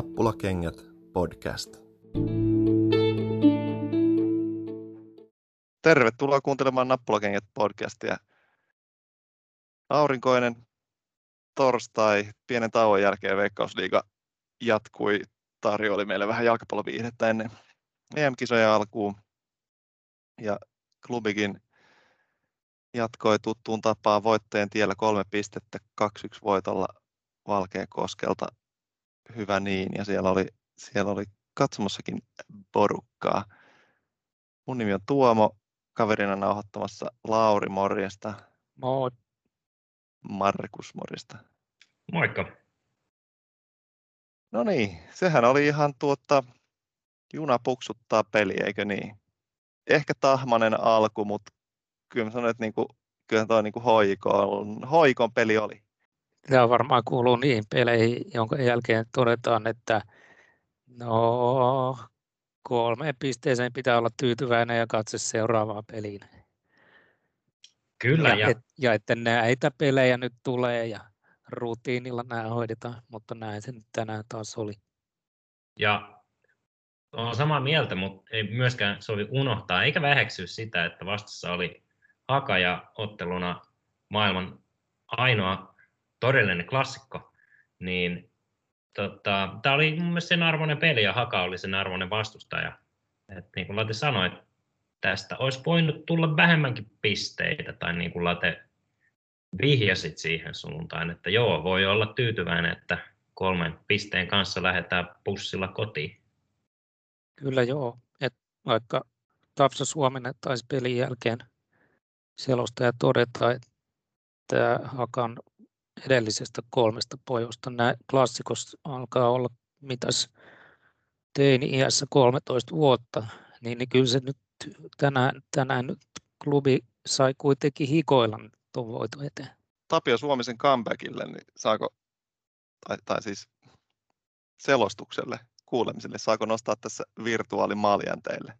Nappulakengät podcast. Tervetuloa kuuntelemaan Nappulakengät podcastia. Aurinkoinen torstai, pienen tauon jälkeen Veikkausliiga jatkui, tarjoili meille vähän jalkapalloviihdettä ennen EM-kisoja alkuun. Ja klubikin jatkoi tuttuun tapaan voitteen tiellä kolme pistettä 2-1 voitolla Valkeakoskelta. Hyvä niin, ja siellä oli, siellä oli katsomossakin porukkaa. Mun nimi on Tuomo, kaverina nauhoittamassa Lauri Morjesta. Moi. Markus Morjesta. Moikka. No niin, sehän oli ihan tuota, juna puksuttaa peli, eikö niin? Ehkä tahmanen alku, mutta kyllä mä sanoin, että niinku, kyllä toi niinku hoikon, hoikon peli oli. Tämä varmaan kuuluu niihin peleihin, jonka jälkeen todetaan, että no kolmeen pisteeseen pitää olla tyytyväinen ja katse seuraavaan peliin. Kyllä. Ja, Ja, et, ja että näitä pelejä nyt tulee ja rutiinilla nämä hoidetaan, mutta näin se nyt tänään taas oli. ja olen samaa mieltä, mutta ei myöskään sovi unohtaa eikä väheksyä sitä, että vastassa oli Haka ja otteluna maailman ainoa todellinen klassikko. Niin, tota, tämä oli mun mielestä sen arvoinen peli ja Haka oli sen arvoinen vastustaja. Et niin kuin Late sanoi, tästä olisi voinut tulla vähemmänkin pisteitä, tai niin kuin Late vihjasit siihen suuntaan, että joo, voi olla tyytyväinen, että kolmen pisteen kanssa lähdetään pussilla kotiin. Kyllä joo, että vaikka Tapsa Suominen taisi pelin jälkeen selostaja todeta, että Hakan edellisestä kolmesta pojosta nämä klassikos alkaa olla mitäs teini-iässä 13 vuotta, niin, niin kyllä se nyt tänään, tänään nyt klubi sai kuitenkin hikoilla tuon voiton eteen. Tapio Suomisen comebackille, niin saako, tai, tai siis selostukselle, kuulemiselle, saako nostaa tässä virtuaalimaalijänteille?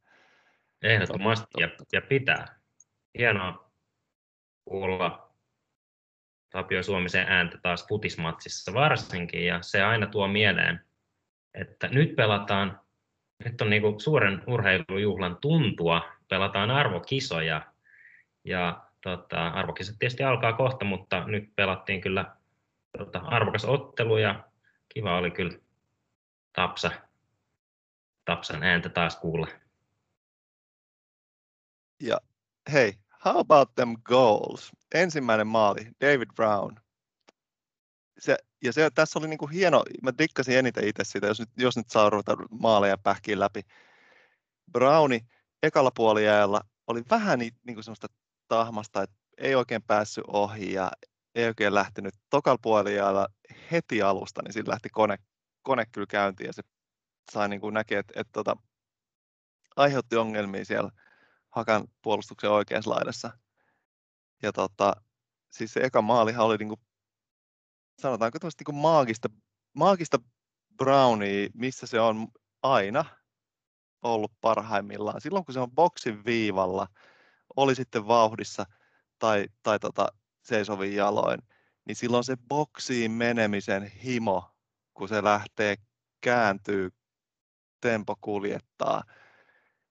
Ehdottomasti Totta, ja, ja pitää. Hienoa kuulla Tapio Suomisen ääntä taas putismatsissa varsinkin ja se aina tuo mieleen, että nyt pelataan, nyt on niinku suuren urheilujuhlan tuntua, pelataan arvokisoja ja tota, arvokisat tietysti alkaa kohta, mutta nyt pelattiin kyllä tota, arvokas ottelu ja kiva oli kyllä Tapsa, Tapsan ääntä taas kuulla. Ja hei, how about them goals? Ensimmäinen maali, David Brown. Se, ja se, tässä oli niinku hieno, mä dikkasin eniten itse siitä, jos nyt, jos nyt saa ruveta maaleja pähkiin läpi. Browni ekalla puolijäällä oli vähän ni, niinku semmoista tahmasta, että ei oikein päässyt ohi ja ei oikein lähtenyt tokal puolijäällä heti alusta, niin sillä lähti kone, kone kyllä käyntiin ja se sai niinku näkee, että, että tota, aiheutti ongelmia siellä Hakan puolustuksen oikeassa laidassa. Ja tota, siis se eka maalihan oli niinku, sanotaanko tämmöistä niinku maagista, maagista Brownia, missä se on aina ollut parhaimmillaan. Silloin kun se on boksin viivalla, oli sitten vauhdissa tai, tai tota, seisovin jaloin, niin silloin se boksiin menemisen himo, kun se lähtee kääntyy, tempo kuljettaa,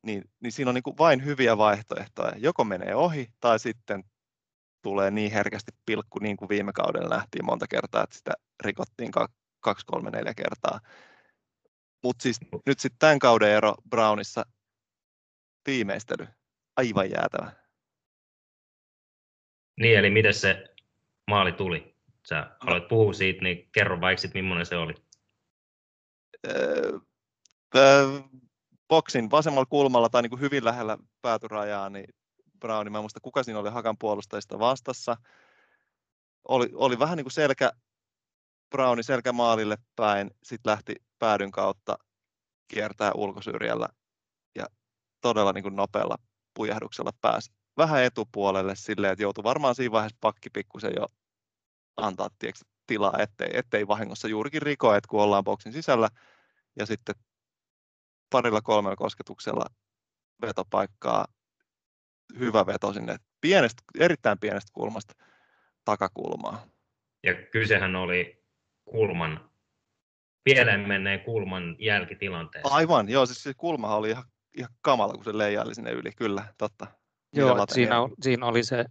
niin, niin siinä on niin kuin vain hyviä vaihtoehtoja. Joko menee ohi tai sitten tulee niin herkästi pilkku, niin kuin viime kaudella nähtiin monta kertaa, että sitä rikottiin kaksi, kolme, neljä kertaa. Mutta siis nyt sitten tämän kauden ero Brownissa viimeistely, aivan jäätävä. Niin, eli miten se maali tuli? Sä aloit puhua siitä, niin kerro vaikka sit, millainen se oli. Öö, öö, boksin vasemmalla kulmalla tai niin kuin hyvin lähellä päätyrajaa, niin Browni, mä en muista kuka siinä oli Hakan puolustajista vastassa. Oli, oli vähän niin kuin selkä, Browni selkä maalille päin, sitten lähti päädyn kautta kiertää ulkosyrjällä ja todella niin kuin nopealla pujahduksella pääsi vähän etupuolelle silleen, että joutui varmaan siinä vaiheessa pakki pikkusen jo antaa tiedätkö, tilaa, ettei, ettei vahingossa juurikin riko, että kun ollaan boksin sisällä ja sitten parilla kolmella kosketuksella vetopaikkaa, hyvä veto sinne pienestä, erittäin pienestä kulmasta takakulmaa. Ja kysehän oli kulman pieleen menneen kulman jälkitilanteessa. Aivan, joo, siis se kulmahan oli ihan, ihan kamala, kun se leijaili sinne yli, kyllä, totta. Joo, siinä, siinä oli se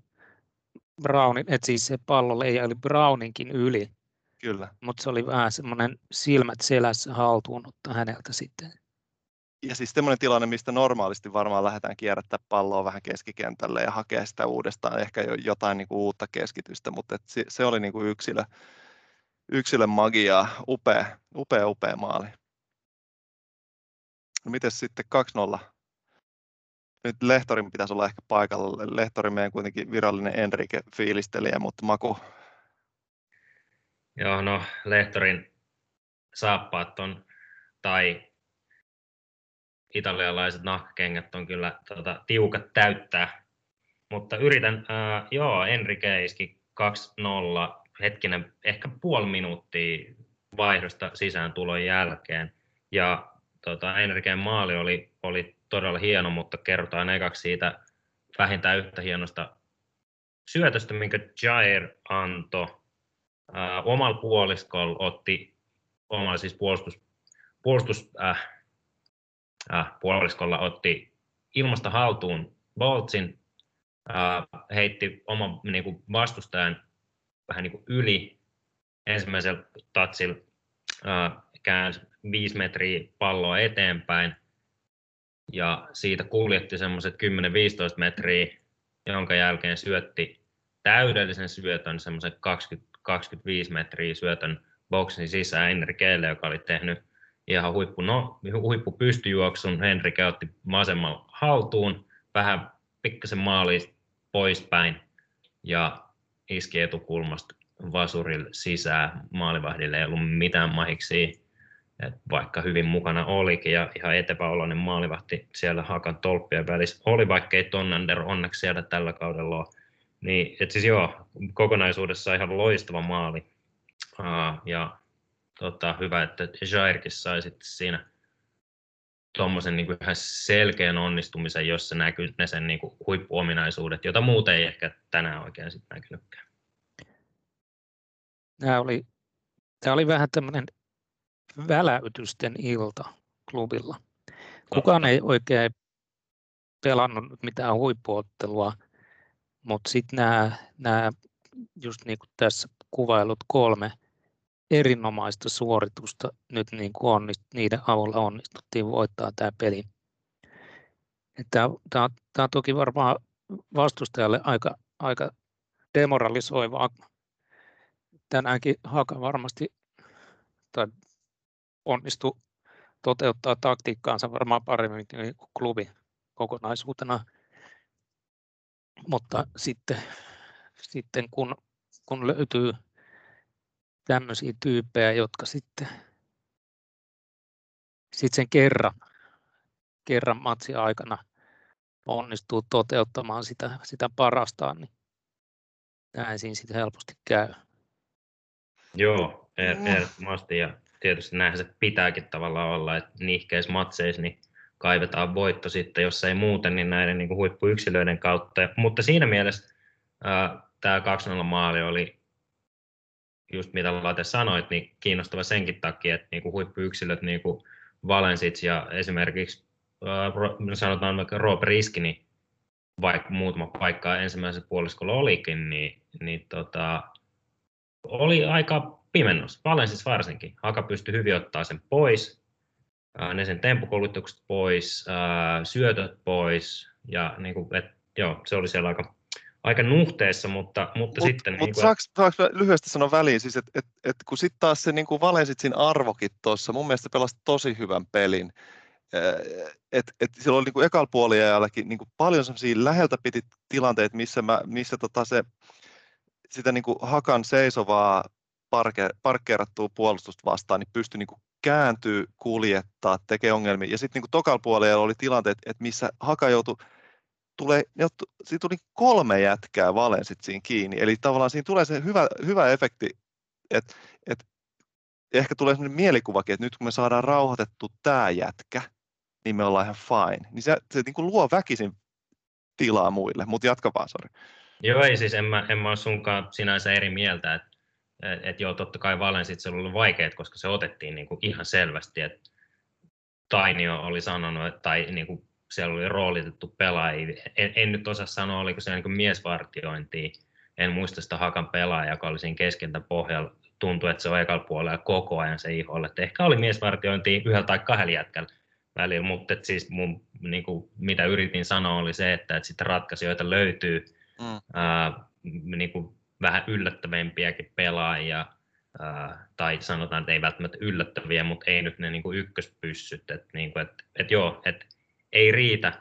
Brownin, että siis se pallo leijaili Browninkin yli. Kyllä. Mutta se oli vähän semmoinen silmät selässä haltuunotto häneltä sitten. Ja siis semmoinen tilanne, mistä normaalisti varmaan lähdetään kierrättää palloa vähän keskikentälle ja hakea sitä uudestaan, ehkä jo jotain niin kuin uutta keskitystä, mutta et se, se oli niin kuin yksilö, yksilön magiaa, upea, upea, upea maali. No miten sitten 2-0? Nyt Lehtorin pitäisi olla ehkä paikalla. Lehtori meidän kuitenkin virallinen Enrique-fiilistelijä, mutta Maku. Joo, no Lehtorin saappaat on, tai italialaiset nahkakengät on kyllä tota, tiukat täyttää. Mutta yritän, äh, joo, Enrique iski 2-0, hetkinen, ehkä puoli minuuttia vaihdosta sisään tulon jälkeen. Ja tota, Enriqueen maali oli, oli todella hieno, mutta kerrotaan ekaksi siitä vähintään yhtä hienosta syötöstä, minkä Jair antoi. Äh, omalla puoliskolla otti, omalla siis puolustus, puolustus äh, äh, puoliskolla otti ilmasta haltuun Boltsin, äh, heitti oman niin kuin vastustajan vähän niin kuin yli ensimmäisellä tatsilla, äh, käänsi viisi metriä palloa eteenpäin ja siitä kuljetti semmoiset 10-15 metriä, jonka jälkeen syötti täydellisen syötön, semmoisen 20-25 metriä syötön boksin sisään Enriquelle, joka oli tehnyt ihan huippu, no, huippu pystyjuoksun. Henrike otti vasemmalla haltuun, vähän pikkasen maali poispäin ja iski etukulmasta vasurille sisään. Maalivahdille ei ollut mitään mahiksi, vaikka hyvin mukana olikin ja ihan etepäoloinen maalivahti siellä Hakan tolppien välissä oli, vaikka ei Tonnander onneksi siellä tällä kaudella ole. Niin, et siis joo, kokonaisuudessaan ihan loistava maali. Uh, ja tota, hyvä, että Jairkin sai sitten siinä tuommoisen niin ihan selkeän onnistumisen, jossa näkyy ne sen niin kuin huippuominaisuudet, jota muuten ei ehkä tänään oikein sitten näkynytkään. Tämä oli, tämä oli vähän tämmöinen väläytysten ilta klubilla. Kukaan ei oikein pelannut mitään huippuottelua, mutta sitten nämä, nämä just niin kuin tässä kuvailut kolme erinomaista suoritusta nyt niin kuin onnist, niiden avulla onnistuttiin voittaa tämä peli. Tämä, tämä, tämä on toki varmaan vastustajalle aika, aika demoralisoivaa. Tänäänkin Haka varmasti tai onnistui toteuttaa taktiikkaansa varmaan paremmin kuin klubi kokonaisuutena. Mutta sitten, sitten kun, kun löytyy tämmöisiä tyyppejä, jotka sitten, sitten sen kerran, kerran matsin aikana onnistuu toteuttamaan sitä, sitä parastaan, niin näin siinä sitten helposti käy. Joo, er, ehdottomasti ja tietysti näinhän se pitääkin tavallaan olla, että nihkeissä matseissa niin kaivetaan voitto sitten, jos ei muuten, niin näiden niin kuin huippuyksilöiden kautta. Mutta siinä mielessä ää, tämä 2-0 maali oli just mitä Late sanoit, niin kiinnostava senkin takia, että niin kuin huippuyksilöt, niin kuin Valensits ja esimerkiksi äh, sanotaan vaikka Rob Riski, niin vaikka muutama paikka ensimmäisessä puoliskolla olikin, niin, niin tota, oli aika pimennus. Valensits varsinkin. Haka pystyi hyvin ottaa sen pois, äh, ne sen tempokoulutukset pois, äh, syötöt pois, ja niin kuin, et, joo, se oli siellä aika aika nuhteessa, mutta, mutta mut, sitten... Mutta niin kuin... saaks, saaks lyhyesti sanoa väliin, siis että et, et, kun sitten taas se niin kuin Valensitsin arvokin tuossa, mun mielestä pelasi tosi hyvän pelin. että et silloin oli niin ekalla puoliajallakin niin kuin paljon sellaisia läheltä piti tilanteita, missä, mä, missä tota se, sitä niin kuin hakan seisovaa parke, parkkeerattua puolustusta vastaan, niin pystyi niin kuin kääntyy, kuljettaa, tekee ongelmia. Ja sitten niin tokalla puolella oli tilanteet, että missä haka joutui tulee, siitä tuli kolme jätkää Valensit siinä kiinni, eli tavallaan siinä tulee se hyvä, hyvä efekti, että, että ehkä tulee sellainen mielikuvakin, että nyt kun me saadaan rauhoitettu tämä jätkä, niin me ollaan ihan fine. Niin se, se niin kuin luo väkisin tilaa muille, mutta jatka vaan, sori. Joo, ei siis en mä, en mä ole sunkaan sinänsä eri mieltä, että että et joo, totta kai Valensit se oli vaikeet, koska se otettiin niin kuin ihan selvästi, että Tainio oli sanonut, tai niin kuin siellä oli roolitettu pelaajia. En, en nyt osaa sanoa, oliko se niin miesvartiointia. En muista sitä Hakan pelaajaa, joka oli siinä keskeltä pohjalla. Tuntui, että se on ekalla puolella koko ajan se iholle. Että ehkä oli miesvartiointi yhdellä tai kahdella jätkällä välillä, mutta siis mun, niin kuin, mitä yritin sanoa oli se, että, että sitten ratkaisijoita löytyy mm. ää, niin kuin vähän yllättävämpiäkin pelaajia, ää, tai sanotaan, että ei välttämättä yllättäviä, mutta ei nyt ne niin kuin ykköspyssyt. Että niin kuin, että, että joo, että ei riitä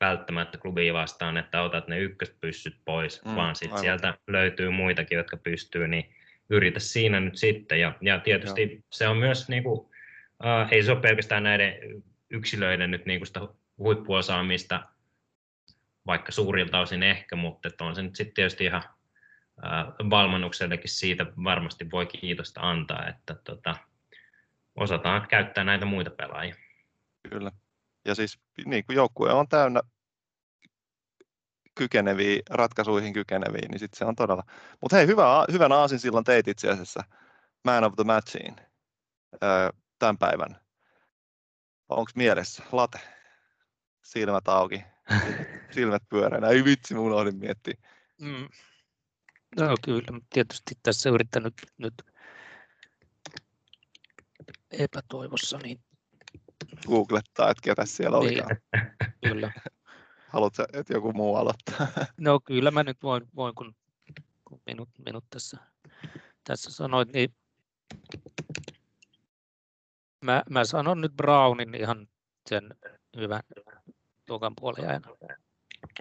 välttämättä klubiin vastaan, että otat ne ykköspyssyt pois, mm, vaan sitten sieltä löytyy muitakin, jotka pystyy, niin yritä siinä nyt sitten. Ja, ja tietysti Joo. se on myös, niin kuin, äh, ei se ole pelkästään näiden yksilöiden nyt niin kuin sitä huippuosaamista, vaikka suurilta osin ehkä, mutta että on se nyt sitten tietysti ihan äh, valmennuksellekin siitä varmasti voi kiitosta antaa, että tota, osataan käyttää näitä muita pelaajia. Kyllä. Ja siis niin kuin joukkue on täynnä kykeneviä, ratkaisuihin kykeneviä, niin sitten se on todella. Mutta hei, hyvä, hyvän aasin silloin teit itse asiassa Man of the Matchiin öö, tämän päivän. Onko mielessä? Late. Silmät auki. Silmät pyöreänä. Ei vitsi, mun unohdin miettiä. Mm. No kyllä, tietysti tässä yrittänyt nyt epätoivossa niin googlettaa, että ketä siellä oli. Niin, kyllä. Haluatko, että joku muu aloittaa? No kyllä mä nyt voin, voin kun, kun minut, minut tässä, tässä sanoit, niin mä, mä sanon nyt Brownin ihan sen hyvän tokan puolen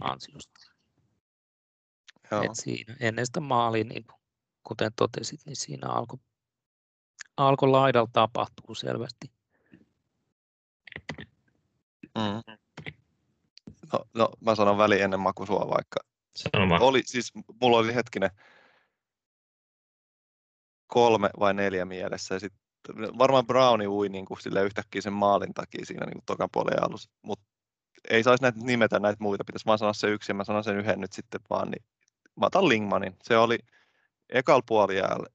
ansiosta. Et siinä ennen sitä maaliin, niin kuten totesit, niin siinä alkoi alko laidalla tapahtuu selvästi Mm. No, no, mä sanon väliin ennen makusua vaikka. Sanoma. Oli, siis, mulla oli hetkinen kolme vai neljä mielessä. Ja sit, varmaan Browni ui niin kuin, sille yhtäkkiä sen maalin takia siinä niin tokan puolen alussa. Mutta ei saisi näitä nimetä näitä muita, pitäisi vaan sanoa se yksi ja mä sanon sen yhden nyt sitten vaan. Niin, mä otan Lingmanin. Se oli ekal puolijäällä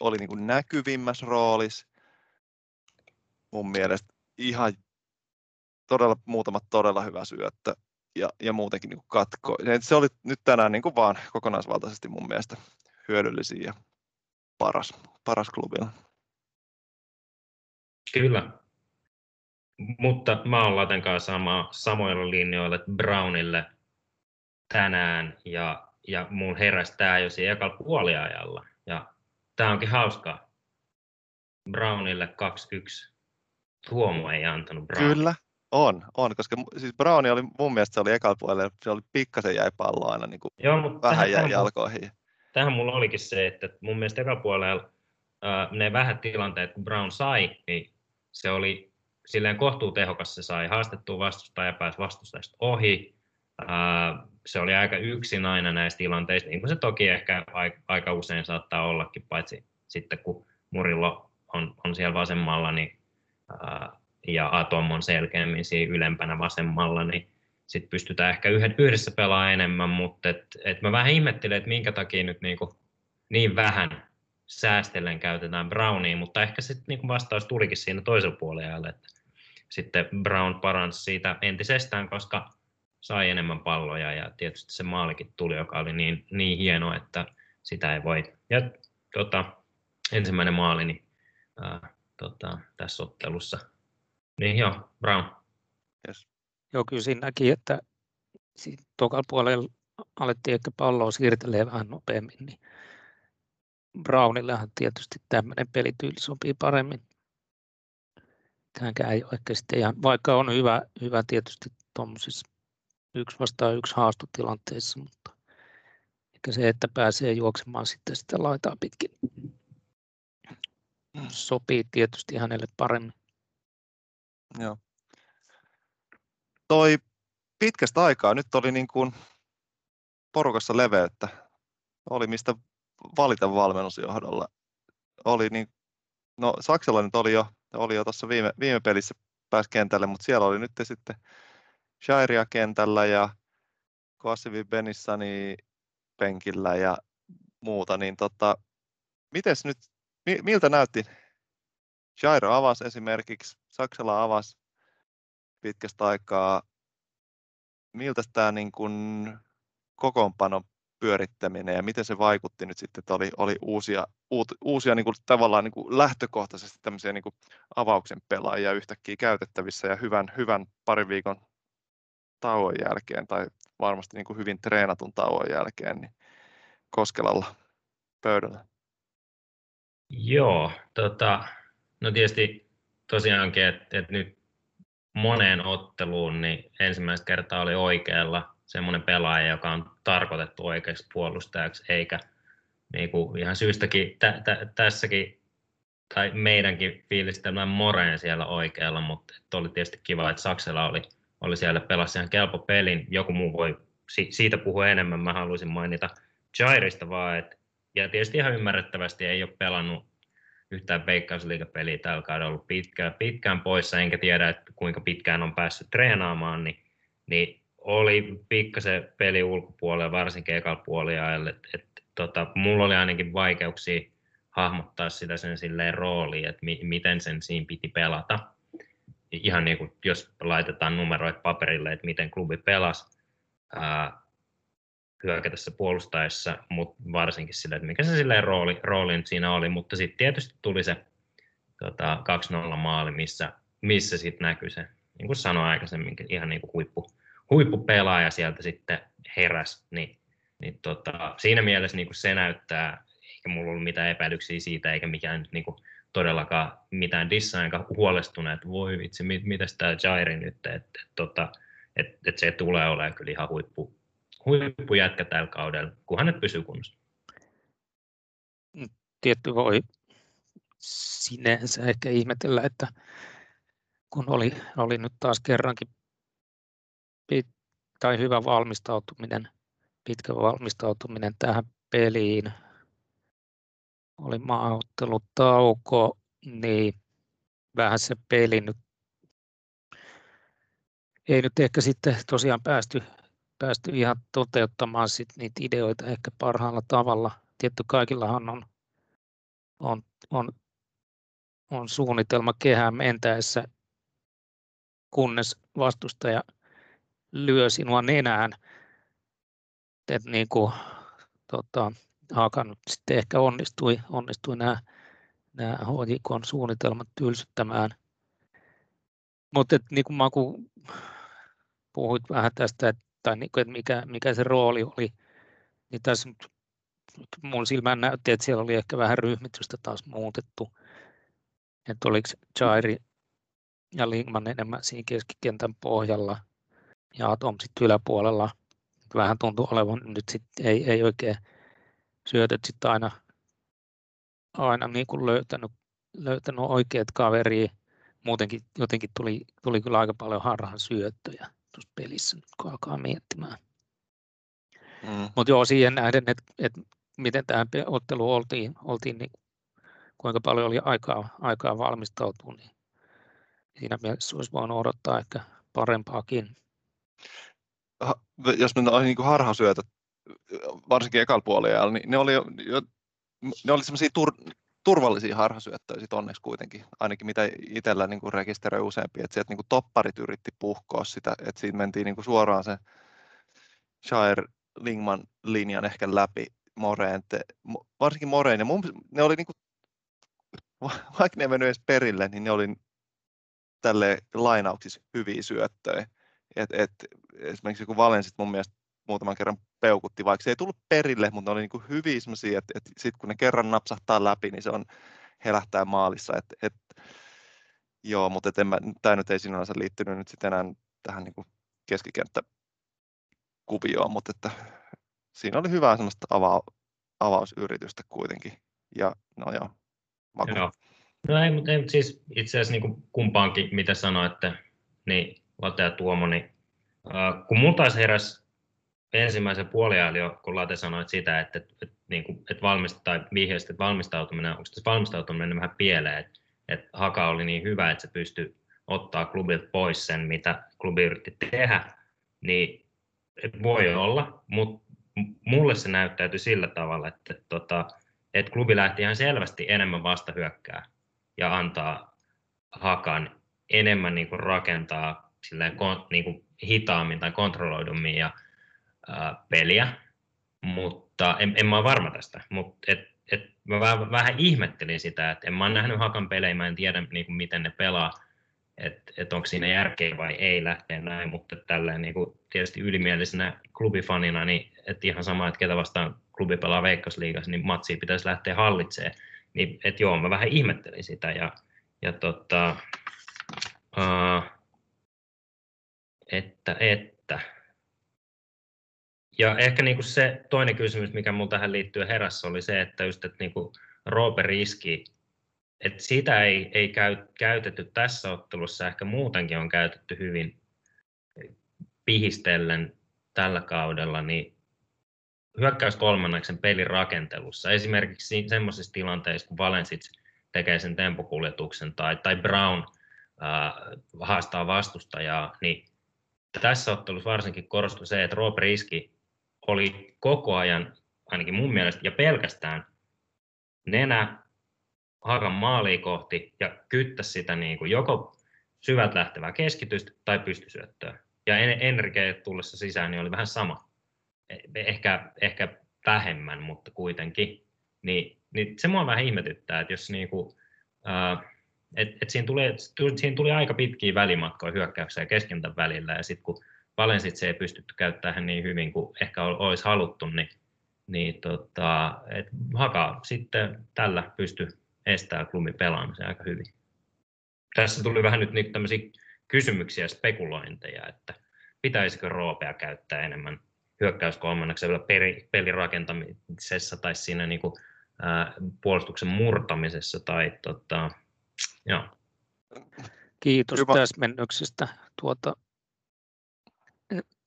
oli niin kuin näkyvimmässä roolissa mun mielestä ihan todella, muutamat todella hyvä syöttö ja, ja muutenkin niin katko. Se oli nyt tänään niin kuin vaan kokonaisvaltaisesti mun mielestä hyödyllisin ja paras, paras klubilla. Kyllä. Mutta mä oon Laten kanssa sama, samoilla linjoilla, Brownille tänään ja, ja mun heräsi tää jo siinä ekalla puoliajalla. Ja tää onkin hauskaa. Brownille 2-1. Tuomo ei antanut Brown. Kyllä, on, on, koska siis Browni oli mun mielestä se oli ekalla puolella, se oli pikkasen jäi pallo aina niin kuin Joo, mutta vähän jäi jalkoihin. Tähän mulla olikin se, että mun mielestä ekalla puolella äh, ne vähät tilanteet, kun Brown sai, niin se oli silleen kohtuu tehokas, se sai haastettua vastustaja ja pääsi vastustajasta ohi. Äh, se oli aika yksin aina näistä tilanteista, niin kuin se toki ehkä aika usein saattaa ollakin, paitsi sitten kun Murillo on, on siellä vasemmalla, niin äh, ja Atom on selkeämmin siinä ylempänä vasemmalla, niin sitten pystytään ehkä yhdessä pelaamaan enemmän, mutta et, et mä vähän ihmettelen, että minkä takia nyt niinku niin vähän säästellen käytetään Brownia, mutta ehkä sitten niinku vastaus tulikin siinä toisella puolella, että sitten Brown paransi siitä entisestään, koska sai enemmän palloja ja tietysti se maalikin tuli, joka oli niin, niin hieno, että sitä ei voi. Ja tota, ensimmäinen maali niin, ää, tota, tässä ottelussa niin joo, Brown. Yes. Joo, kyllä siinä näki, että tokalla puolella alettiin ehkä palloa siirtelee vähän nopeammin, niin Brownillehan tietysti tämmöinen pelityyli sopii paremmin. Tämänkään ei ole ehkä sitten ihan, vaikka on hyvä, hyvä tietysti tuommoisissa yksi vastaan yksi haastotilanteissa, mutta ehkä se, että pääsee juoksemaan sitten sitä laitaa pitkin, sopii tietysti hänelle paremmin. Joo. Toi pitkästä aikaa, nyt oli niin kuin porukassa leveyttä. Oli mistä valita valmennusjohdolla. Oli niin, no Saksalla nyt oli jo, oli jo tuossa viime, viime pelissä pääsi kentälle, mutta siellä oli nyt sitten Shairia kentällä ja Koasivi Benissani penkillä ja muuta, niin tota, mites nyt, miltä näytti? Jairo avasi esimerkiksi, Saksala avasi pitkästä aikaa. Miltä tämä niin kuin kokoonpano pyörittäminen ja miten se vaikutti nyt sitten, että oli, oli uusia, uut, uusia niin kuin, tavallaan niin kuin lähtökohtaisesti tämmöisiä niin kuin avauksen pelaajia yhtäkkiä käytettävissä ja hyvän, hyvän parin viikon tauon jälkeen tai varmasti niin kuin hyvin treenatun tauon jälkeen niin Koskelalla pöydällä. Joo, tota, no tietysti tosiaankin, että et nyt moneen otteluun niin ensimmäistä kertaa oli oikealla semmoinen pelaaja, joka on tarkoitettu oikeaksi puolustajaksi, eikä niin kuin ihan syystäkin tä, tä, tässäkin tai meidänkin fiilistelmään Moreen siellä oikealla, mutta oli tietysti kiva, että Saksella oli, oli siellä pelasi ihan kelpo pelin. Joku muu voi siitä puhua enemmän. Mä haluaisin mainita Jairista vaan, että, ja tietysti ihan ymmärrettävästi ei ole pelannut yhtään veikkausliigapeliä. Tällä kaudella ollut pitkään, pitkään poissa, enkä tiedä, että kuinka pitkään on päässyt treenaamaan, niin, niin oli pikkasen peli ulkopuolella, varsinkin ekalla puoliajalla, että et, tota, mulla oli ainakin vaikeuksia hahmottaa sitä sen silleen rooliin, että mi, miten sen siinä piti pelata. Ihan niin kuin jos laitetaan numeroit paperille, että miten klubi pelasi hyökätässä puolustaessa, mutta varsinkin sille, että mikä se silleen rooli, rooli siinä oli, mutta sitten tietysti tuli se tota, 2-0 maali, missä, missä sitten näkyy se, niin kuin sanoin aikaisemmin, ihan niin kuin huippu, huippupelaaja sieltä sitten heräs, niin, niin tota, siinä mielessä niin kuin se näyttää, eikä mulla ollut mitään epäilyksiä siitä, eikä mikään nyt niin kuin todellakaan mitään dissaa, enkä että voi vitsi, mit, mitäs tämä Jairi nyt, että et, tota, et, et se tulee olemaan kyllä ihan huippu, huippujätkä tällä kaudella, kunhan nyt pysyy kunnossa. Tietty voi sinänsä ehkä ihmetellä, että kun oli, oli nyt taas kerrankin pit, tai hyvä valmistautuminen, pitkä valmistautuminen tähän peliin. Oli maaottelutauko, niin vähän se peli nyt ei nyt ehkä sitten tosiaan päästy, päästy ihan toteuttamaan sit niitä ideoita ehkä parhaalla tavalla. Tietty kaikillahan on, on, on, on suunnitelma kehään mentäessä, kunnes vastustaja lyö sinua nenään. Et niin kuin, tota, Hakan sitten ehkä onnistui, onnistui nämä, nämä HJKn suunnitelmat tylsyttämään. Mutta niin kuin Maku puhuit vähän tästä, että, tai niin kuin, että mikä, mikä se rooli oli, niin tässä mun silmään näytti, että siellä oli ehkä vähän ryhmitystä taas muutettu. Että oliko Jairi ja Lingman enemmän siinä keskikentän pohjalla – ja Atom sitten yläpuolella. Vähän tuntuu olevan nyt sit ei, ei oikein syötöt sitten aina, aina niin kuin löytänyt, löytänyt oikeat kaveria. Muutenkin jotenkin tuli, tuli kyllä aika paljon harhan syöttöjä tuossa pelissä, kun alkaa miettimään. Mm. Mutta joo, siihen nähden, että et miten tähän otteluun oltiin, oltiin niin kuinka paljon oli aikaa, aikaa valmistautua, niin siinä mielessä olisi voinut odottaa ehkä parempaakin jos mennään niin harhasyötä, varsinkin ekalla puolella, niin ne oli, jo, ne oli semmoisia tur, turvallisia harhasyöttöjä sit onneksi kuitenkin, ainakin mitä itsellä niin kuin rekisteröi useampi, että sieltä niin kuin topparit yritti puhkoa sitä, että siinä mentiin niin kuin suoraan se Shire Lingman linjan ehkä läpi Moreen, varsinkin Moreen, ja mun, ne oli niin kuin, vaikka ne ei mennyt edes perille, niin ne oli tälle lainauksissa hyviä syöttöjä. Et, et, esimerkiksi kun Valensit mun mielestä muutaman kerran peukutti, vaikka se ei tullut perille, mutta ne oli niin hyviä sellaisia, että, että sitten kun ne kerran napsahtaa läpi, niin se on herättää maalissa. Et, et, joo, mutta et mä, tämä nyt ei sinänsä liittynyt nyt sitten enää tähän niin keskikenttäkuvioon, mutta että siinä oli hyvää semmoista ava- avausyritystä kuitenkin. Ja no joo, maku. Joo. No ei, mutta ei, siis itse asiassa niin kumpaankin, mitä sanoitte, niin Late ja Tuomo, niin äh, kun mun taas heräs ensimmäisen puoliajan kun Late sanoi sitä, että, että, että, niin kuin, että valmista, tai että valmistautuminen, onko tässä valmistautuminen vähän pieleen, että, että Haka oli niin hyvä, että se pystyi ottaa klubilta pois sen, mitä klubi yritti tehdä, niin että voi olla, mutta mulle se näyttäytyi sillä tavalla, että, että, tota, et klubi lähti ihan selvästi enemmän vastahyökkää ja antaa Hakan enemmän niin kuin rakentaa silleen, niin kuin hitaammin tai kontrolloidummin ja ää, peliä, mutta en, en mä ole varma tästä, mutta et, et mä vähän, vähän ihmettelin sitä, että en mä ole nähnyt Hakan pelejä, mä en tiedä niin kuin miten ne pelaa, että et onko siinä järkeä vai ei lähteä näin, mutta tälleen niin kuin tietysti ylimielisenä klubifanina, niin et ihan sama, että ketä vastaan klubi pelaa Veikkausliigassa, niin matsia pitäisi lähteä hallitsemaan. Niin, et joo, mä vähän ihmettelin sitä ja, ja tota, uh, että, että. Ja ehkä niin kuin se toinen kysymys, mikä mulla tähän liittyy herässä, oli se, että just, että niin kuin Roope Riski, että sitä ei, ei käy, käytetty tässä ottelussa, ehkä muutenkin on käytetty hyvin pihistellen tällä kaudella, niin hyökkäys kolmanneksen pelin rakentelussa, esimerkiksi semmoisissa tilanteissa, kun Valensits tekee sen tempokuljetuksen tai, tai Brown äh, haastaa vastustajaa, niin tässä ottelussa varsinkin korostui se, että Rob Riski oli koko ajan, ainakin mun mielestä, ja pelkästään nenä Hakan maaliin kohti ja kyttä sitä niin kuin joko syvältä lähtevää keskitystä tai pystysyöttöä. Ja Enrique tullessa sisään niin oli vähän sama. E, ehkä, ehkä vähemmän, mutta kuitenkin. Niin, niin se mua vähän ihmetyttää, että jos niin kuin, äh, et, et siinä, tuli, siinä tuli aika pitkiä välimatkoja hyökkäyksiä ja keskentän välillä, ja sitten kun Valensit se ei pystytty käyttämään niin hyvin kuin ehkä olisi haluttu, niin, niin tota, et Haka sitten tällä pysty estämään klubi pelaamisen aika hyvin. Tässä tuli vähän nyt niitä tämmöisiä kysymyksiä ja spekulointeja, että pitäisikö Roopea käyttää enemmän hyökkäyskolmanneksella pelirakentamisessa tai siinä niin kuin, ää, puolustuksen murtamisessa tai tota, Joo. Kiitos Hyvä. täsmennyksestä. Tuota,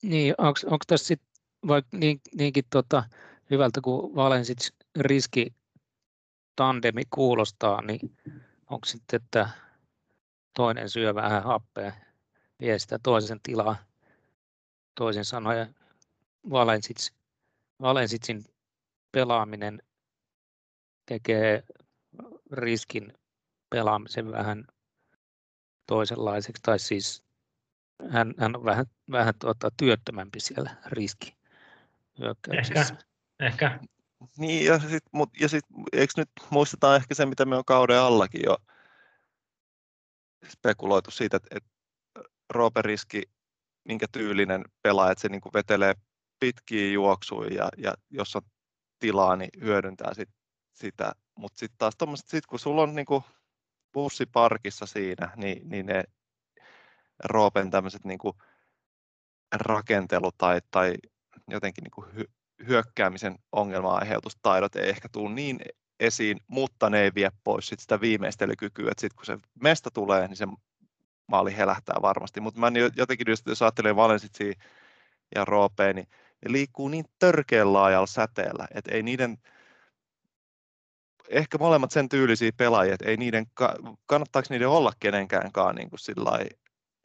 niin, onko tässä sitten, vaikka niin, niinkin tota, hyvältä kuin Valensits riski tandemi kuulostaa, niin onko sitten, että toinen syö vähän happea, vie sitä toisen tilaa, toisin sanoen Valensits, Valensitsin pelaaminen tekee riskin pelaamisen vähän toisenlaiseksi, tai siis hän, hän on vähän, vähän tuota, työttömämpi siellä riski Ehkä, ehkä. Niin, ja sitten ja sit, eikö nyt muistetaan ehkä se, mitä me on kauden allakin jo spekuloitu siitä, että, että Roope Riski, minkä tyylinen pelaaja, että se niin vetelee pitkiä juoksuja ja, ja jos on tilaa, niin hyödyntää sit, sitä. Mutta sitten taas sit, kun sulla on niin bussiparkissa siinä, niin, niin ne Roopen tämmöiset niin kuin rakentelu tai, tai jotenkin niin kuin hy, hyökkäämisen ongelma-aiheutustaidot ei ehkä tule niin esiin, mutta ne ei vie pois sit sitä viimeistelykykyä, että sitten kun se mesta tulee, niin se maali helähtää varmasti, mutta mä jotenkin just, jos ajattelee Valensitsia ja Roopea, niin ne liikkuu niin törkeän laajalla säteellä, että ei niiden ehkä molemmat sen tyylisiä pelaajia, että ei niiden, kannattaako niiden olla kenenkään niin kuin sillai,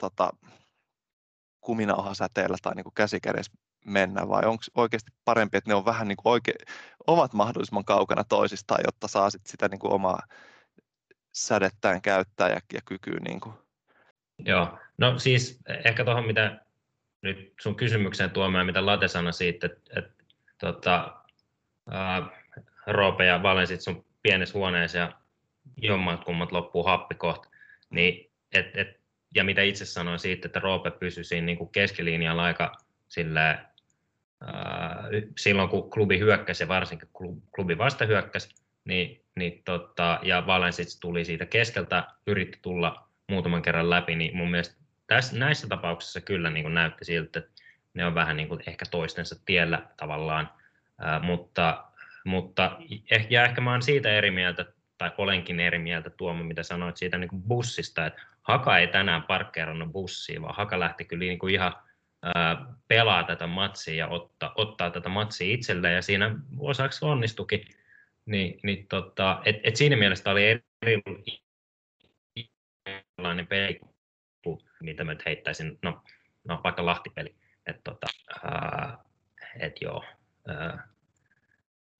tota, kuminauhasäteellä tai niin käsikädessä mennä, vai onko oikeasti parempi, että ne on vähän niin kuin oike, ovat mahdollisimman kaukana toisistaan, jotta saa sit sitä niin kuin omaa sädettään käyttää ja, ja kykyä. Niin kuin. Joo, no siis ehkä tuohon, mitä nyt sun kysymykseen tuomaan, mitä Late sanoi siitä, että, että tota, ää, Roope ja Valensit sun pienessä huoneessa ja jommat kummat loppuu happi kohta. Niin, et, et, ja mitä itse sanoin siitä, että Roope pysyi siinä niin kuin keskilinjalla aika sillä, ää, silloin, kun klubi hyökkäsi varsinkin klubi vasta hyökkäsi, niin, niin tota, ja Valensits tuli siitä keskeltä, yritti tulla muutaman kerran läpi, niin mun mielestä tässä, näissä tapauksissa kyllä niin kuin näytti siltä, että ne on vähän niin kuin ehkä toistensa tiellä tavallaan, ää, mutta mutta ja ehkä mä olen siitä eri mieltä, tai olenkin eri mieltä Tuomo, mitä sanoit siitä niin kuin bussista, että Haka ei tänään parkkeerannut bussiin, vaan Haka lähti kyllä niin kuin ihan pelaa tätä matsia ja ottaa, ottaa tätä matsia itselleen, ja siinä osaksi onnistukin. Niin, niin tota, et, et siinä mielessä oli erilainen peli mitä mä heittäisin, no, no vaikka Lahtipeli. Et, tota, et joo,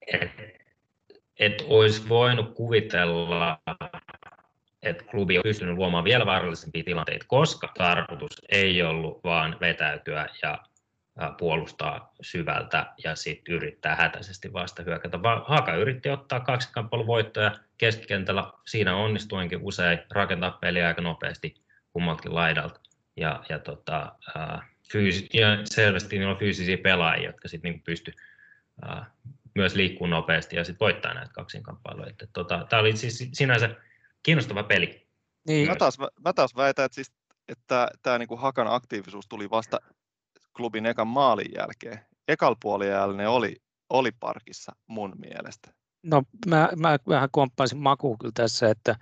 et, et olisi voinut kuvitella, että klubi on pystynyt luomaan vielä vaarallisempia tilanteita, koska tarkoitus ei ollut vaan vetäytyä ja puolustaa syvältä ja sitten yrittää hätäisesti vasta hyökätä. Haka yritti ottaa kaksikamppailun voittoja keskikentällä. Siinä onnistuinkin usein rakentaa peliä aika nopeasti kummaltakin laidalta. Ja, ja, tota, fyysi- ja selvästi niillä on fyysisiä pelaajia, jotka sitten niinku pysty ää, myös liikkuu nopeasti ja sitten voittaa näitä kaksinkamppailuja. Tota, Tämä oli siis sinänsä kiinnostava peli. Niin. Mä, taas, mä taas väitän, että, siis, että tämä niinku Hakan aktiivisuus tuli vasta klubin ekan maalin jälkeen. Ekal puolella ne oli, oli parkissa mun mielestä. No mä, mä vähän komppaisin makuun kyllä tässä, että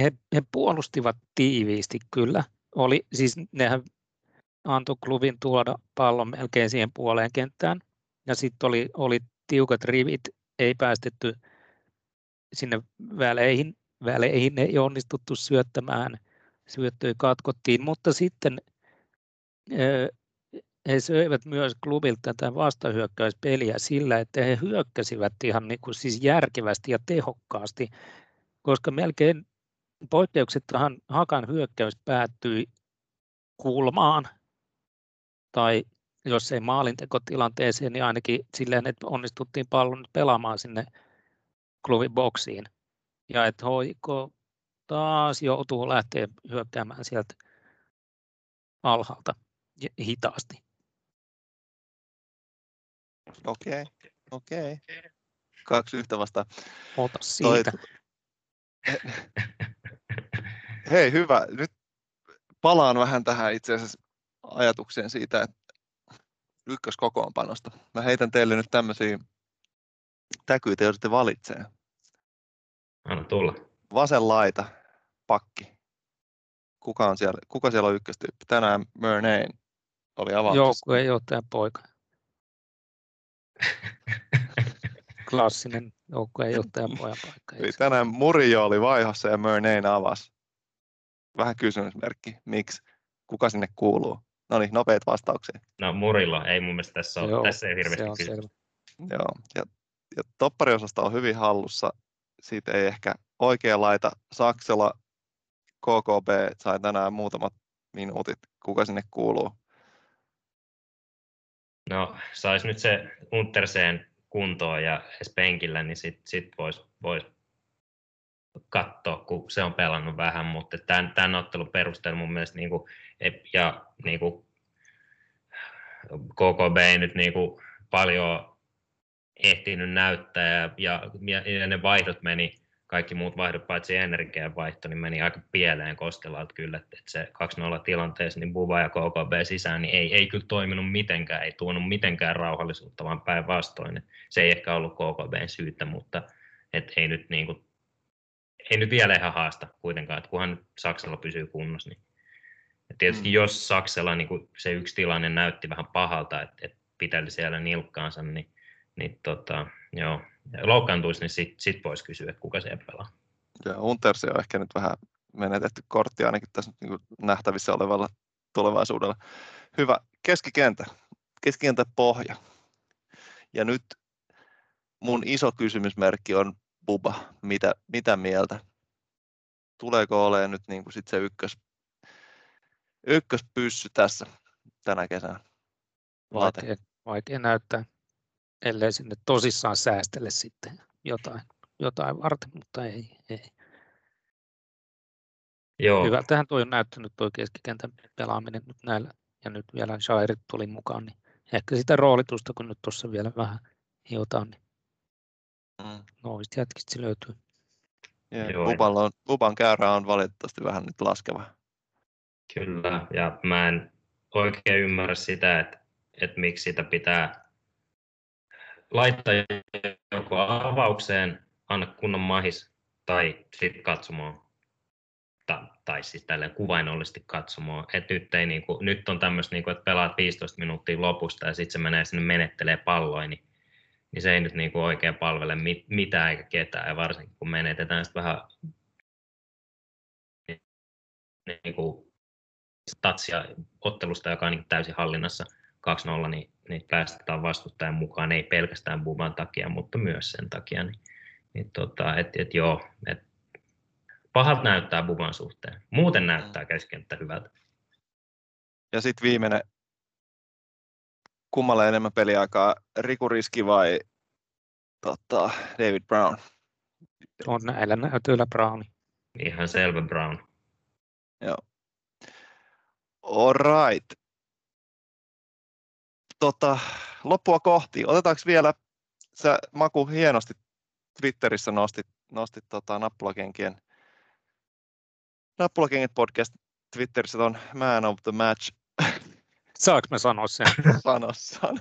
he, he puolustivat tiiviisti kyllä. Oli, siis nehän antoi klubin tuoda pallon melkein siihen puoleen kenttään. Ja sitten oli, oli tiukat rivit, ei päästetty sinne väleihin, väleihin ei onnistuttu syöttämään, syöttöjä katkottiin, mutta sitten he söivät myös klubilta tätä vastahyökkäyspeliä sillä, että he hyökkäsivät ihan niin kuin siis järkevästi ja tehokkaasti, koska melkein poikkeuksetta Hakan hyökkäys päättyi kulmaan tai jos ei maalintekotilanteeseen, niin ainakin silleen, että onnistuttiin pallon pelaamaan sinne klubin boksiin. Ja että hoiko taas joutuu lähteä hyökkäämään sieltä alhaalta hitaasti. Okei, okay, okei. Okay. Kaksi yhtä vasta. Ota siitä. Toi... Hei, hyvä. Nyt palaan vähän tähän itse asiassa ajatukseen siitä, että ykköskokoonpanosta. Mä heitän teille nyt tämmöisiä täkyitä, joita te valitsee. Anna tulla. Vasen laita, pakki. Kuka, on siellä, kuka siellä on ykköstyyppi? Tänään Murnane oli avauksessa. Joukkueen poika. Klassinen joukkueen johtajan pojan paikka. Eli tänään Murillo oli vaihossa ja Murnane avasi. Vähän kysymysmerkki. Miksi? Kuka sinne kuuluu? No niin, nopeat vastauksia. No Murillo, ei mun mielestä tässä ole, Joo, tässä ei hirveästi se kysymys. Joo, ja, ja toppariosasta on hyvin hallussa. Siitä ei ehkä oikea laita. Saksella KKB sai tänään muutamat minuutit. Kuka sinne kuuluu? No, sais nyt se Unterseen kuntoon ja edes penkillä, niin sitten sit voisi vois katsoa, kun se on pelannut vähän, mutta tämän, tämän ottelun perusteella mun mielestä niin kuin, ja niin kuin, KKB ei nyt niin kuin, paljon ehtinyt näyttää ja, ja, ja ne vaihdot meni kaikki muut vaihdot paitsi energian vaihto, niin meni aika pieleen Koskelalta kyllä, että se 2-0 tilanteessa, niin Buva ja KKB sisään, niin ei, ei kyllä toiminut mitenkään, ei tuonut mitenkään rauhallisuutta, vaan päinvastoin. Se ei ehkä ollut KKBn syytä, mutta et ei nyt niin kuin, ei nyt vielä ihan haasta kuitenkaan, että kunhan Saksalla pysyy kunnossa, niin ja tietysti mm. jos Saksella niin kuin se yksi tilanne näytti vähän pahalta, että, että piteli siellä nilkkaansa, niin, niin tota, joo, loukkaantuisi, niin sitten sit voisi kysyä, että kuka siellä pelaa. Ja Untersi on ehkä nyt vähän menetetty kortti ainakin tässä niin nähtävissä olevalla tulevaisuudella. Hyvä. Keskikentä. Keskikentän pohja. Ja nyt mun iso kysymysmerkki on Buba. Mitä, mitä mieltä? Tuleeko olemaan nyt niin kuin sit se ykkös, ykköspyssy tässä tänä kesänä? Vaikea, vaikea näyttää ellei sinne tosissaan säästele sitten jotain, jotain varten, mutta ei. ei. Joo. Hyvältähän tuo on näyttänyt tuo keskikentän pelaaminen nyt näillä, ja nyt vielä Shairit tuli mukaan, niin ehkä sitä roolitusta, kun nyt tuossa vielä vähän hiotaan, niin mm. noista jätkistä se löytyy. Yeah, Buballa on, Buban käyrä on valitettavasti vähän nyt laskeva. Kyllä, ja mä en oikein ymmärrä sitä, että, että miksi sitä pitää laittaa joko avaukseen, anna kunnon mahis, tai sitten katsomaan, ta, tai siis tälleen kuvainnollisesti katsomaan. Et nyt, ei niinku, nyt on tämmöistä, niinku, että pelaat 15 minuuttia lopusta ja sitten se menee sinne menettelee palloin, niin, niin se ei nyt niinku oikein palvele mit, mitään eikä ketään, ja varsinkin kun menetetään sitten vähän niinku, statsia ottelusta, joka on niin täysin hallinnassa 2-0, niin niin päästetään vastustajan mukaan, ei pelkästään Buban takia, mutta myös sen takia. Niin, niin tota, et, et joo, et pahat näyttää Buban suhteen. Muuten näyttää keskenttä hyvältä. Ja sitten viimeinen, kummalle enemmän peliaikaa, Riku Riski vai tota, David Brown? On näillä näytöillä Browni. Ihan selvä Brown. Joo. All right. Tota, loppua kohti. Otetaanko vielä, sä Maku hienosti Twitterissä nostit, nostit tota, nappulakenkien, nappulakenkien podcast Twitterissä on Man of the Match. Saanko mä sanoa sen? sano, sano.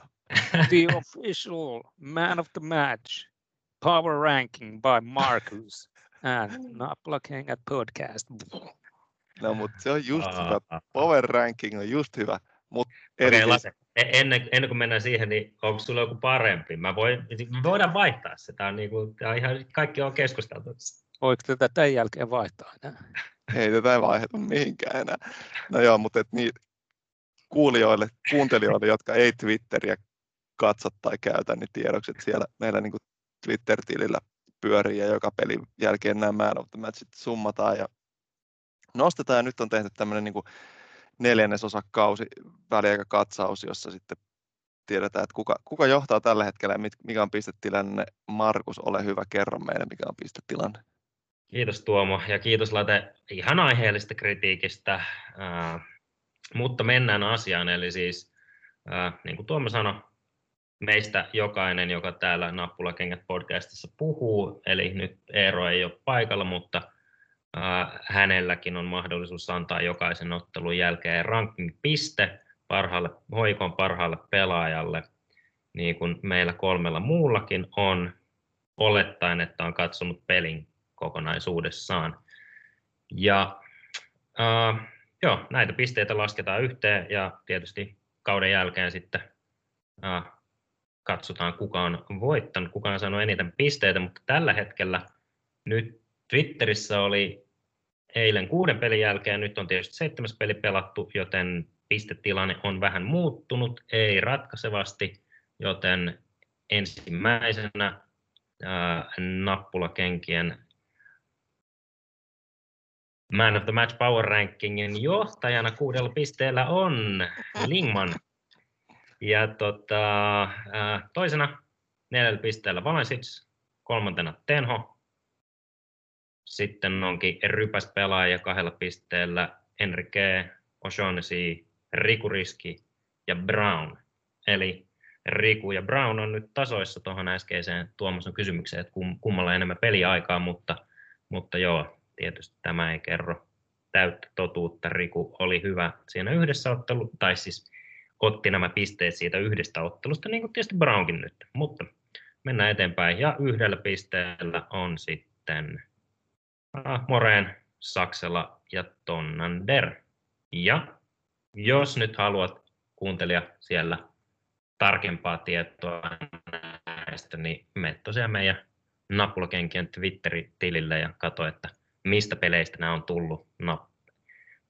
The official Man of the Match Power Ranking by Marcus and Nappulakengät podcast. No, mutta se on just hyvä. Power ranking on just hyvä. Mut erityis- Lase, e- ennen, ennen kuin mennään siihen, niin onko sulla joku parempi? Mä voin, me voidaan vaihtaa se. Tämä on, niinku, tää on ihan, kaikki on keskusteltu. Voiko tätä tämän jälkeen vaihtaa enää? ei tätä vaiheta mihinkään enää. No joo, mutta et niin, kuulijoille, kuuntelijoille, jotka ei Twitteriä katso tai käytä, niin tiedokset siellä meillä niin Twitter-tilillä pyörii ja joka pelin jälkeen nämä of the matchit summataan ja nostetaan. Ja nyt on tehty tämmöinen niin neljännesosa kausi väliaikakatsaus, jossa sitten tiedetään, että kuka, kuka johtaa tällä hetkellä ja mikä on pistetilanne. Markus, ole hyvä, kerro meille, mikä on pistetilanne. Kiitos Tuomo ja kiitos Late ihan aiheellista kritiikistä, äh, mutta mennään asiaan. Eli siis, äh, niin kuin Tuomo sanoi, meistä jokainen, joka täällä Nappulakengät podcastissa puhuu, eli nyt Eero ei ole paikalla, mutta hänelläkin on mahdollisuus antaa jokaisen ottelun jälkeen ranking-piste parhaalle, hoikon parhaalle pelaajalle, niin kuin meillä kolmella muullakin on, olettaen, että on katsonut pelin kokonaisuudessaan. Ja äh, joo, näitä pisteitä lasketaan yhteen ja tietysti kauden jälkeen sitten äh, katsotaan, kuka on voittanut, kuka on saanut eniten pisteitä, mutta tällä hetkellä nyt Twitterissä oli eilen kuuden pelin jälkeen, nyt on tietysti seitsemäs peli pelattu, joten pistetilanne on vähän muuttunut, ei ratkaisevasti, joten ensimmäisenä ää, nappulakenkien Man of the Match Power Rankingin johtajana kuudella pisteellä on Lingman. Ja tota, ää, toisena neljällä pisteellä Valensic, kolmantena Tenho. Sitten onkin rypäs pelaaja kahdella pisteellä Enrique, O'Shaughnessy, Riku Riski ja Brown. Eli Riku ja Brown on nyt tasoissa tuohon äskeiseen Tuomason kysymykseen, että kum, kummalla enemmän peliaikaa, mutta, mutta joo, tietysti tämä ei kerro täyttä totuutta. Riku oli hyvä siinä yhdessä ottelu, tai siis otti nämä pisteet siitä yhdestä ottelusta, niin kuin tietysti Brownkin nyt. Mutta mennään eteenpäin. Ja yhdellä pisteellä on sitten ah, Moreen, Saksela ja Tonnander. Ja jos nyt haluat kuuntelija siellä tarkempaa tietoa näistä, niin mene tosiaan meidän Nappulakenkien Twitter-tilille ja katso, että mistä peleistä nämä on tullut. Napp-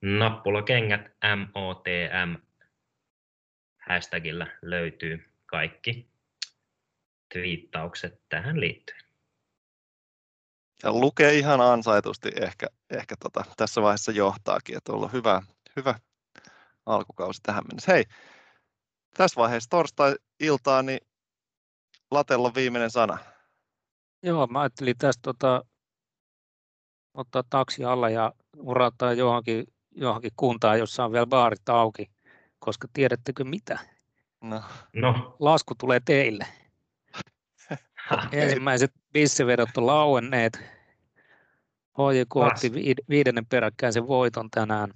Nappulakengät MOTM hashtagillä löytyy kaikki twiittaukset tähän liittyen. Ja lukee ihan ansaitusti ehkä, ehkä tota, tässä vaiheessa johtaakin, että on ollut hyvä, hyvä alkukausi tähän mennessä. Hei, tässä vaiheessa torstai-iltaa, niin Latella viimeinen sana. Joo, mä ajattelin tästä tota, ottaa taksi alla ja urata johonkin, johonkin kuntaan, jossa on vielä baarit auki, koska tiedättekö mitä? No, No, Lasku tulee teille. Ensimmäiset bissevedot on lauenneet. HJK otti viid- viidennen peräkkäisen voiton tänään.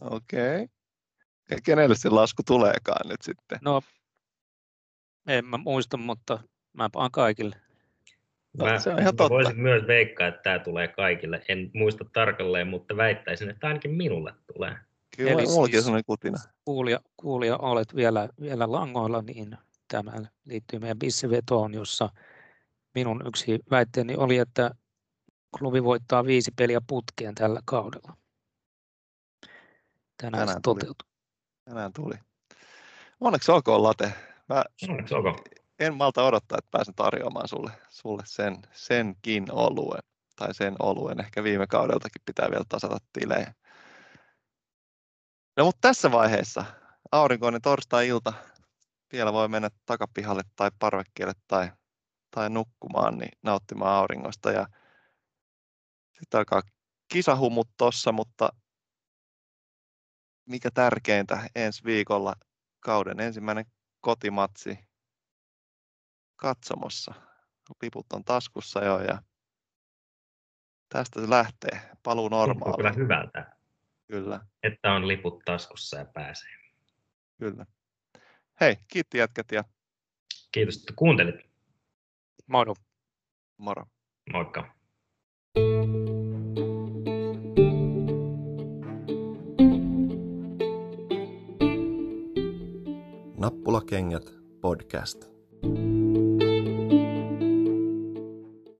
okei. Okay. Kenelle se lasku tuleekaan nyt sitten? No, en mä muista, mutta mä paan kaikille. No, se on ihan mä totta. voisin myös veikkaa, että tämä tulee kaikille. En muista tarkalleen, mutta väittäisin, että ainakin minulle tulee. Kyllä, Eli mullakin siis- on kutina. Kuulija, kuulija olet vielä, vielä langoilla, niin tämä liittyy meidän bissevetoon, jossa minun yksi väitteeni oli, että klubi voittaa viisi peliä putkeen tällä kaudella. Tänään se Tänään tuli. toteutui. Tänään tuli. Onneksi olkoon Late. Mä Onneksi olkoon. en malta odottaa, että pääsen tarjoamaan sulle, sulle sen, senkin oluen. Tai sen oluen. Ehkä viime kaudeltakin pitää vielä tasata tilejä. No mutta tässä vaiheessa aurinkoinen torstai-ilta. Vielä voi mennä takapihalle tai parvekkeelle tai, tai nukkumaan, niin nauttimaan auringosta. Ja sitten alkaa kisahumut tossa, mutta mikä tärkeintä ensi viikolla kauden ensimmäinen kotimatsi katsomossa. Liput on taskussa jo ja tästä se lähtee. Paluu normaaliin. kyllä hyvältä. Kyllä. Että on liput taskussa ja pääsee. Kyllä. Hei, kiitti jätkät ja Kiitos, että kuuntelit. Moro. moro. Moikka. Nappulakengät podcast.